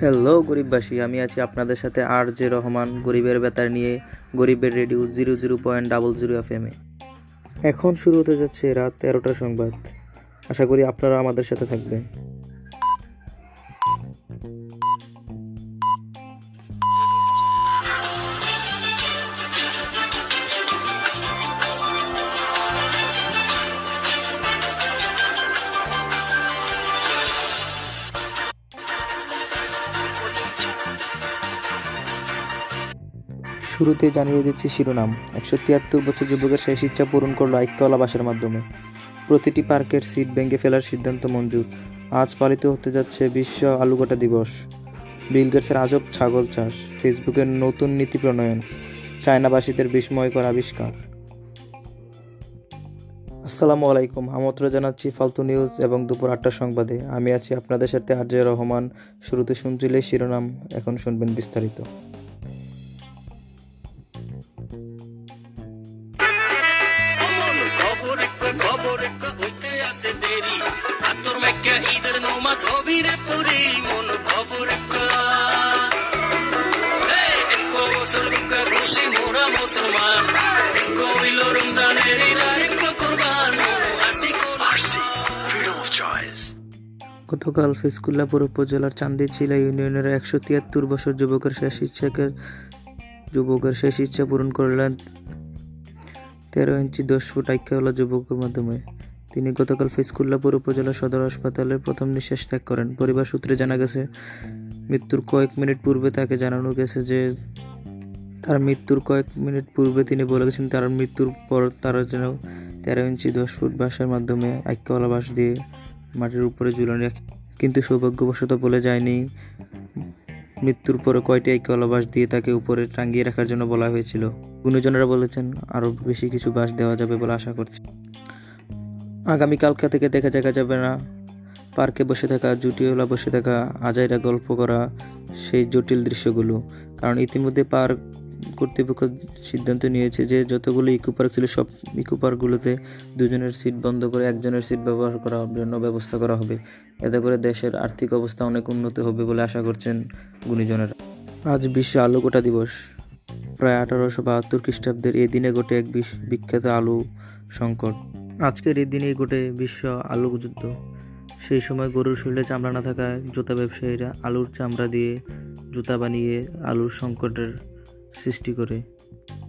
Hello গরিববাসী। আমি আছি আপনাদের সাথে আর জে রহমান, গরিবের বেতার নিয়ে, গরিবের radio zero zero point double zero F M এখন শুরু হতে যাচ্ছে রাত তেরোটার সংবাদ। আশা করি আপনারা আমাদের সাথে থাকবেন। শুরুতে জানিয়ে দিচ্ছি শিরোনাম। একশো তিয়াত্তর বছর যুবকের শেষ ইচ্ছা পূরণ করল ঐক্যওয়ালা বাসের মাধ্যমে। প্রতিটি পার্কের সিট ভেঙে ফেলার সিদ্ধান্ত মঞ্জুর। আজ পালিত হতে যাচ্ছে বিশ্ব আলুকাটা দিবস। বিল গেটসের আজব ছাগল চাষ ফেসবুকের নতুন নীতি প্রণয়ন, চায়নাবাসীদের বিস্ময়কর আবিষ্কার। আসসালামু আলাইকুম, আমন্ত্রণ জানাচ্ছি ফালতু নিউজ এবং দুপুর আটটার সংবাদে। আমি আছি আপনাদের সাথে আর জে রহমান। শুরুতে শুনছিলে শিরোনাম, এখন শুনবেন বিস্তারিত। খবর একটা হইতে আছে দেরি। আতর মেকা ঈদের নমাজ হবিরে পুরি মন খবর একটা এই, একো বছর বুকা খুশি মোরা মুসলমান। একো রমজানের কোরবান। আসি RC, freedom of choice. গতকাল ফেসকুল্লাপুর উপজেলার চান্দিচিলা ইউনিয়নের একশো তিয়াত্তর বছর যুবকের শেষ ইচ্ছাকে যুবকের শেষ ইচ্ছা পূরণ করলেন তেরো ইঞ্চি দশ ফুট আইক্যওয়ালা যুবকের মাধ্যমে। তিনি গতকাল ফেসকুল্লাপুর উপজেলা সদর হাসপাতালে প্রথম নিঃশ্বাস ত্যাগ করেন। পরিবার সূত্রে জানা গেছে, মৃত্যুর কয়েক মিনিট পূর্বে তাকে জানানো গেছে যে, তার মৃত্যুর কয়েক মিনিট পূর্বে তিনি বলে গেছেন, তার মৃত্যুর পর তারা যেন তেরো ইঞ্চি দশ ফুট বাঁশের মাধ্যমে আইক্যওয়ালা বাঁশ দিয়ে মাটির উপরে ঝুলানো রাখে। কিন্তু সৌভাগ্যবশত বলে যায়নি মৃত্যুর পরে কয়টি আইক্যওয়ালা বাঁশ দিয়ে তাকে উপরে টাঙ্গিয়ে রাখার জন্য বলা হয়েছিল। গুণীজনেরা বলেছেন আরও বেশি কিছু বাস দেওয়া যাবে বলে আশা করছি। আগামীকালকা থেকে দেখা দেখা যাবে না। পার্কে বসে থাকা জুটিওলা বসে থাকা আজাইরা গল্প করা, সেই জটিল দৃশ্যগুলো। কারণ ইতিমধ্যে পার্ক কর্তৃপক্ষ সিদ্ধান্ত নিয়েছে যে যতগুলো ইকো পার্ক ছিল, সব ইকো পার্কগুলোতে দুজনের সিট বন্ধ করে একজনের সিট ব্যবহার করার জন্য ব্যবস্থা করা হবে। এতে করে দেশের আর্থিক অবস্থা অনেক উন্নত হবে বলে আশা করছেন গুণীজনেরা। আজ বিশ্ব আলুকোটা দিবস। প্রায় আঠারোশো বাহাত্তর খ্রিস্টাব্দের এই দিনে ঘটে এক বিখ্যাত আলু সংকট। আজকের এই দিনেই ঘটে বিশ্ব আলু যুদ্ধ। সেই সময় গরুর শরীরে চামড়া না থাকায় জুতা ব্যবসায়ীরা আলুর চামড়া দিয়ে জুতা বানিয়ে আলুর সংকটের সৃষ্টি করে।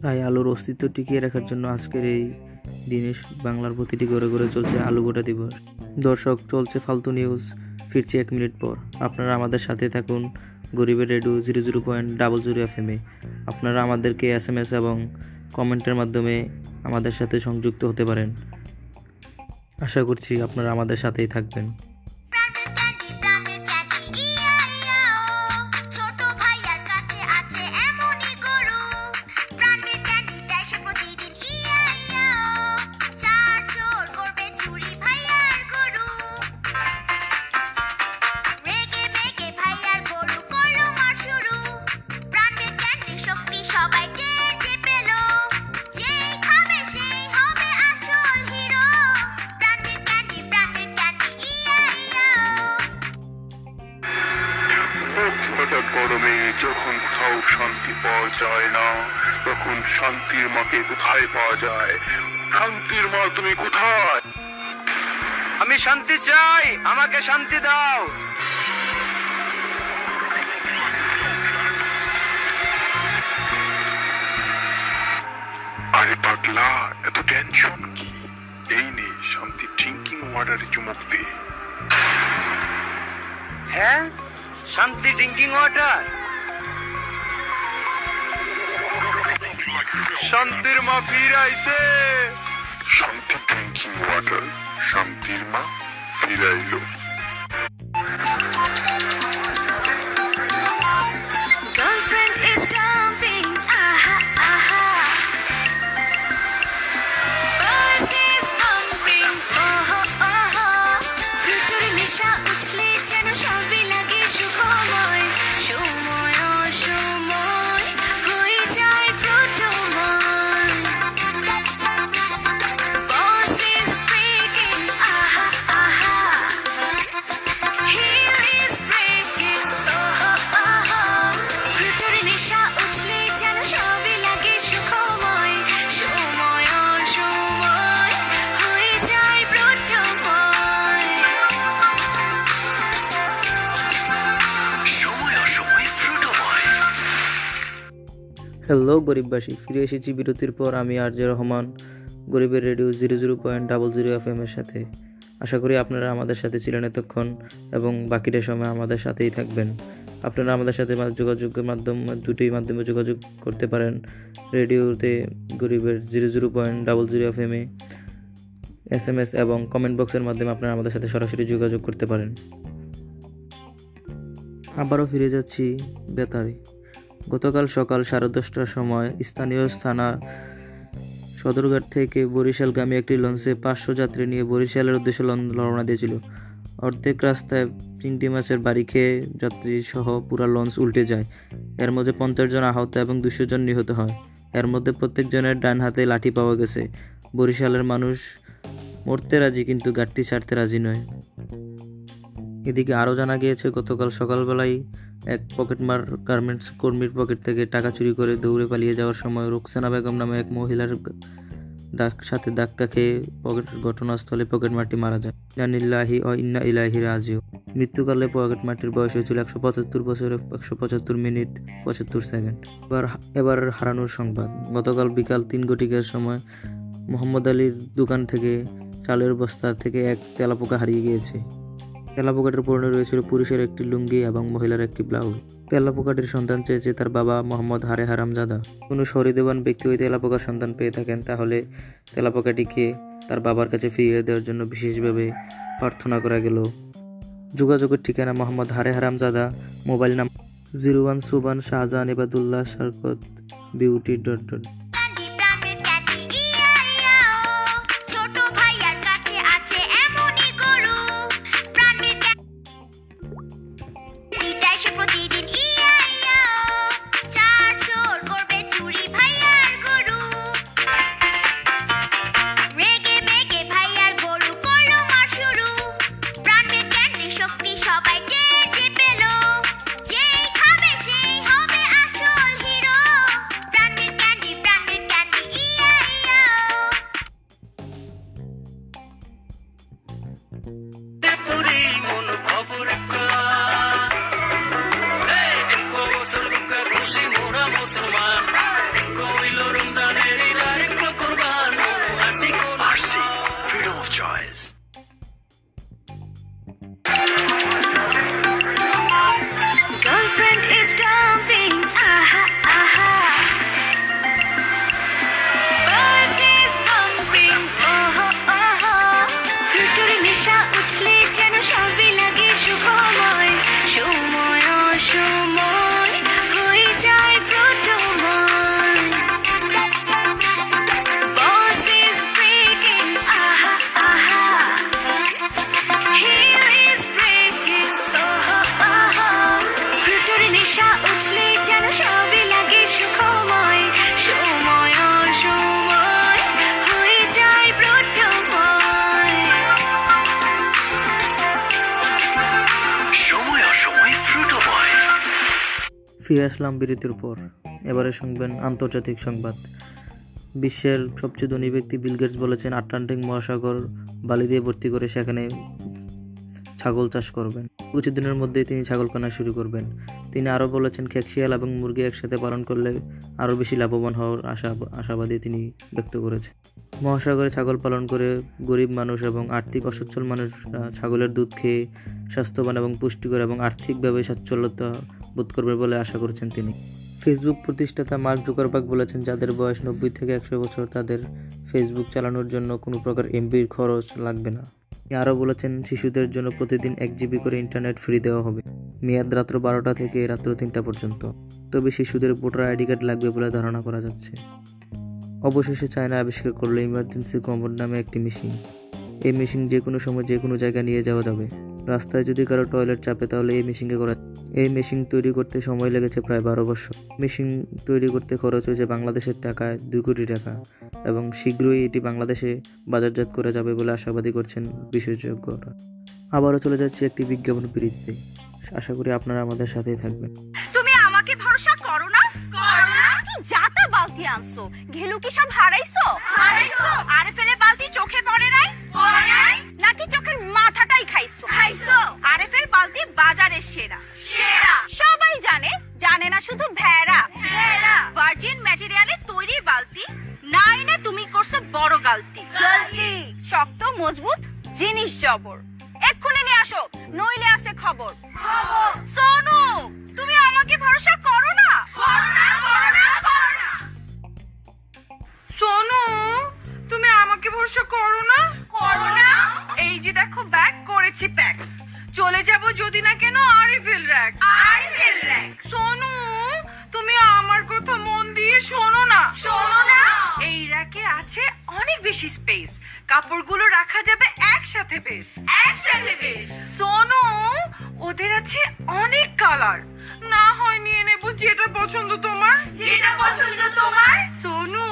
তাই আলুর অস্তিত্ব টিকিয়ে রাখার জন্য আজকের এই দিনে বাংলার প্রতিটি ঘরে ঘরে চলছে আলু গোটা দিবস। দর্শক, চলছে ফালতু নিউজ ফিরছে এক মিনিট পর। আপনারা আমাদের সাথে থাকুন গরিবের radio zero zero point double zero F M এ আপনারা আমাদেরকে এস এম এস এবং কমেন্টের মাধ্যমে আমাদের সাথে সংযুক্ত হতে পারেন। আশা করছি আপনারা আমাদের সাথেই থাকবেন। যখন কোথাও শান্তি পাওয়া যায় না তখন শান্তির মাকে কোথায় পাওয়া যায়? শান্তির মা তুমি কোথায়? আমি শান্তি চাই আমাকে শান্তি দাও। আরে পাগলা এত টেনশন কি? এই নে শান্তি ড্রিঙ্কিং ওয়াটারে চুমুক দে। হ্যাঁ? শান্তি ড্রিঙ্কিং ওয়াটার শান্তির মা ফিরাইছে। শান্তি ড্রিঙ্কিং ওয়াটার শান্তির মা ফিরাইলো। হ্যালো গরিববাসী। ফিরে এসেছি বিরতির পর আমি আর জে রহমান, গরিবের radio zero zero point double zero F এর সাথে। আশা করি আপনারা আমাদের সাথে ছিলেন এতক্ষণ এবং বাকিটা সময় আমাদের সাথেই থাকবেন। আপনারা আমাদের সাথে যোগাযোগের মাধ্যম দুটোই মাধ্যমে যোগাযোগ করতে পারেন। রেডিওতে গরিবের zero zero point double zero F এমে এস এম এস এবং কমেন্ট বক্সের মাধ্যমে আপনারা আমাদের সাথে সরাসরি যোগাযোগ করতে পারেন। আবারও ফিরে যাচ্ছি বেতারে। গতকাল সকাল সাড়ে দশটার সময় স্থানীয় থানা সদরঘাট থেকে বরিশালগামী একটি লঞ্চে পাঁচশো যাত্রী নিয়ে বরিশালের উদ্দেশ্যে রওনা দিয়েছিল। অর্ধেক রাস্তায় চিংড়ি মাছের বাড়ি খেয়ে যাত্রী সহ পুরা লঞ্চ উল্টে যায়। এর মধ্যে পঞ্চাশ জন আহত এবং দুশো জন নিহত হয়। এর মধ্যে প্রত্যেকজনের ডান হাতে লাঠি পাওয়া গেছে। বরিশালের মানুষ মরতে রাজি, কিন্তু গাড়টি ছাড়তে রাজি নয়। এদিকে আরও জানা গিয়েছে, গতকাল সকালবেলায় এক পকেটমার গার্মেন্টস কর্মীর পকেট থেকে টাকা চুরি করে দৌড়ে পালিয়ে যাওয়ার সময় রুকসানা বেগম নামে এক মহিলার দাগ, সাথে ধাক্কা খেয়ে পকেট, ঘটনাস্থলে পকেটমারটি মারা যায়। জানিল্লাহি ও ইন্না ইলাহি রাজিও মৃত্যুকালে পকেটমারটির বয়স হয়েছিল একশো পঁচাত্তর বছর, একশো পঁচাত্তর মিনিট, পঁচাত্তর সেকেন্ড। এবার এবার হারানোর সংবাদ। গতকাল বিকাল তিন ঘটিকার সময় মোহাম্মদ আলীর দোকান থেকে চালের বস্তা থেকে এক তেলাপোকা হারিয়ে গিয়েছে। তেলাপোকাটির পরনে রয়েছিল পুরুষের একটি লুঙ্গি এবং মহিলার একটি ব্লাউজ। তেলাপোকাটির সন্তান চেয়েছে তার বাবা মোহাম্মদ হারে হারামজাদা। কোনো সহৃদবান ব্যক্তি ওই তেলাপোকার সন্তান পেয়ে থাকেন, তাহলে তেলাপোকাটিকে তার বাবার কাছে ফিরিয়ে দেওয়ার জন্য বিশেষভাবে প্রার্থনা করা গেল। যোগাযোগের ঠিকানা মোহাম্মদ হারে হারামজাদা, মোবাইল নাম zero one Suban Shahjahan Ebadullah Sharkat Beauty dot dot. ফিরে আসলাম বিরতির পর। এবারে শুনবেন আন্তর্জাতিক সংবাদ। বিশ্বের সবচেয়ে ধনী ব্যক্তি বিল গেটস বলেছেন, আটলান্টিক মহাসাগর বালি দিয়ে ভর্তি করে সেখানে ছাগল চাষ করবেন। কিছুদিনের মধ্যেই তিনি ছাগল কেনা শুরু করবেন। তিনি আরও বলেছেন খেকশিয়াল এবং মুরগি একসাথে পালন করলে আরও বেশি লাভবান হওয়ার আশা, আশাবাদী তিনি ব্যক্ত করেছেন। মহাসাগরে ছাগল পালন করে গরিব মানুষ এবং আর্থিক অসচ্ছল মানুষরা ছাগলের দুধ খেয়ে স্বাস্থ্যবান এবং পুষ্টিকর এবং আর্থিকভাবে সচ্ছলতা বোধ করবে বলে আশা করছেন তিনি। ফেসবুক প্রতিষ্ঠাতা মার্ক জুকারবার্গ বলেছেন, যাদের বয়স নব্বই থেকে একশো বছর, তাদের ফেসবুক চালানোর জন্য কোনো প্রকার এমবির খরচ লাগবে না। আরও বলেছেন, শিশুদের জন্য প্রতিদিন এক জিবি করে ইন্টারনেট ফ্রি দেওয়া হবে। মেয়াদ রাত্র বারোটা থেকে রাত্র তিনটা পর্যন্ত। তবে শিশুদের ভোটার আইডি কার্ড লাগবে বলে ধারণা করা যাচ্ছে। অবশেষে চায়না আবিষ্কার করল ইমার্জেন্সি কমোড নামে একটি মেশিন। এই মেশিন যে কোনো সময় যে কোনো জায়গায় নিয়ে যাওয়া যাবে। রাস্তায় যদি কারও টয়লেট চাপে, তাহলে এই মেশিনকে করা এই মেশিন তৈরি করতে সময় লেগেছে প্রায় বারো বছর। মেশিন তৈরি করতে খরচ হয়েছে বাংলাদেশের টাকায় দুই কোটি টাকা এবং শীঘ্রই এটি বাংলাদেশে বাজারজাত করা যাবে বলে আশাবাদী করছেন বিশেষজ্ঞরা। আবারও চলে যাচ্ছে একটি বিজ্ঞাপন বিরতিতে। আশা করি আপনারা আমাদের সাথেই থাকবেন। বালতি আনছো। ঘেলু কি সব হারাইছো? হারাইছো। আর ফেলে বালতি চোখে পড়ে নাই? পড়ে নাই। নাকি চোখের মাথাটাই খাইছো? খাইছো। আর ফেল বালতি বাজারে সেরা। সেরা। সবাই জানে জানে না শুধু ভেড়া। ভেড়া। ভার্জিন ম্যাটেরিয়ালে তৈরি বালতি নাই না তুমি করছ বড় গালতি। গালতি। শক্ত মজবুত জিনিস জবর। এক্ষুনি নিয়ে আসো নইলে আছে খবর। খবর। ভরসা করো না। করো না। এই যে দেখো ব্যাগ করেছি প্যাক চলে যাব যদি না কেন আরিফেল র্যাক আরিফেল র্যাক। সোনু তুমি আমার কথা মন দিয়ে শোনো না। শোনো না। এই র্যাকে আছে অনেক বেশি স্পেস কাপড়গুলো রাখা যাবে একসাথে বেশ। একসাথে বেশ। সোনু ওদের আছে অনেক কালার না হয় নিয়ে নেব যেটা পছন্দ তোমার। যেটা পছন্দ তোমার। সোনু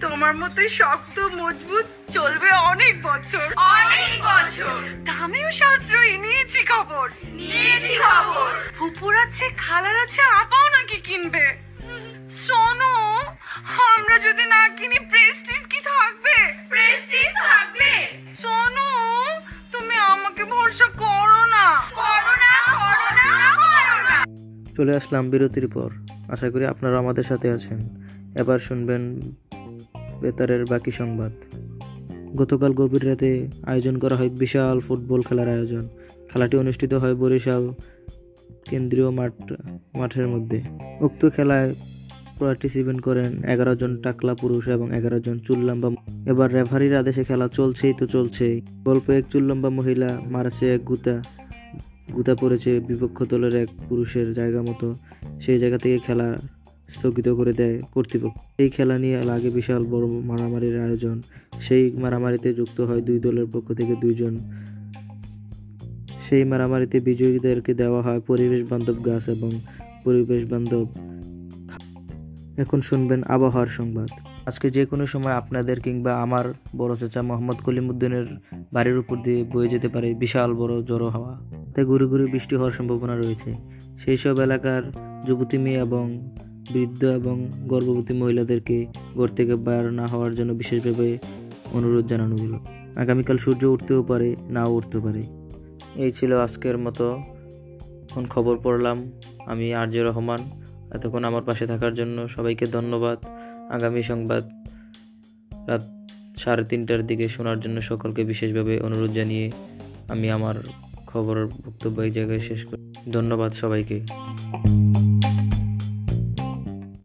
তোমার মতোই শক্ত মজবুত চলবে অনেক বছর। অনেক বছর। দামেও সাশ্রয়ী নিয়েছি খবর। নিয়েছি খবর। ফুপুর আছে খালার আছে আপাও নাকি কিনবে। সোনু আমরা যদি না কিনি প্রেস্টিজ কি থাকবে? প্রেস্টিজ থাকবে। সোনু তুমি আমাকে ভরসা করো না। করো না করো না করো না। চলে আসলাম বিরতির পর। আশা করি আপনারা আমাদের সাথে আছেন। এবার শুনবেন বেতারের বাকি সংবাদ। গতকাল গভীর রাতে আয়োজন করা হয় বিশাল ফুটবল খেলার আয়োজন। খেলাটি অনুষ্ঠিত হয় বরিশাল কেন্দ্রীয় মাঠ, মাঠের মধ্যে। উক্ত খেলায় পার্টিসিপেট করেন এগারো জন টাকলা পুরুষ এবং এগারো জন চুল্লাম্বা এবার রেফারির আদেশে খেলা চলছেই তো চলছেই। গল্প এক চুল্লাম্বা মহিলা মারছে এক গুতা। গুতা পড়েছে বিপক্ষ দলের এক পুরুষের জায়গা মতো। সেই জায়গা থেকে খেলা স্থগিত করে দেয় কর্তৃপক্ষ। এই খেলা নিয়ে লাগে বিশাল বড় মারামারির আয়োজন। সেই মারামারিতে যুক্ত হয় দুই দলের পক্ষ থেকে দুইজন। সেই মারামারিতে বিজয়ীদেরকে দেওয়া হয় পরিবেশ বান্ধব গাছ এবং পরিবেশ বান্ধব এখন শুনবেন আবহাওয়ার সংবাদ। আজকে যে কোনো সময় আপনাদের কিংবা আমার বড় চাচা মোহাম্মদ কলিমুদ্দিনের বাড়ির উপর দিয়ে বয়ে যেতে পারে বিশাল বড় জড়ো হাওয়া। তাই ঘুরে ঘুরে বৃষ্টি হওয়ার সম্ভাবনা রয়েছে। সেই সব এলাকার যুবতী মেয়ে এবং বৃদ্ধ এবং গর্ভবতী মহিলাদেরকে ঘর থেকে বের না হওয়ার জন্য বিশেষভাবে অনুরোধ জানানো হলো আগামীকাল সূর্য উঠতেও পারে, নাও উঠতে পারে। এই ছিল আজকের মতো। এখন খবর পড়লাম, আমি আরজে রহমান। এতক্ষণ আমার পাশে থাকার জন্য সবাইকে ধন্যবাদ। আগামী সংবাদ রাত সাড়ে তিনটার দিকে শোনার জন্য সকলকে বিশেষভাবে অনুরোধ জানিয়ে আমি আমার খবরের বক্তব্য এই জায়গায় শেষ করি। ধন্যবাদ সবাইকে।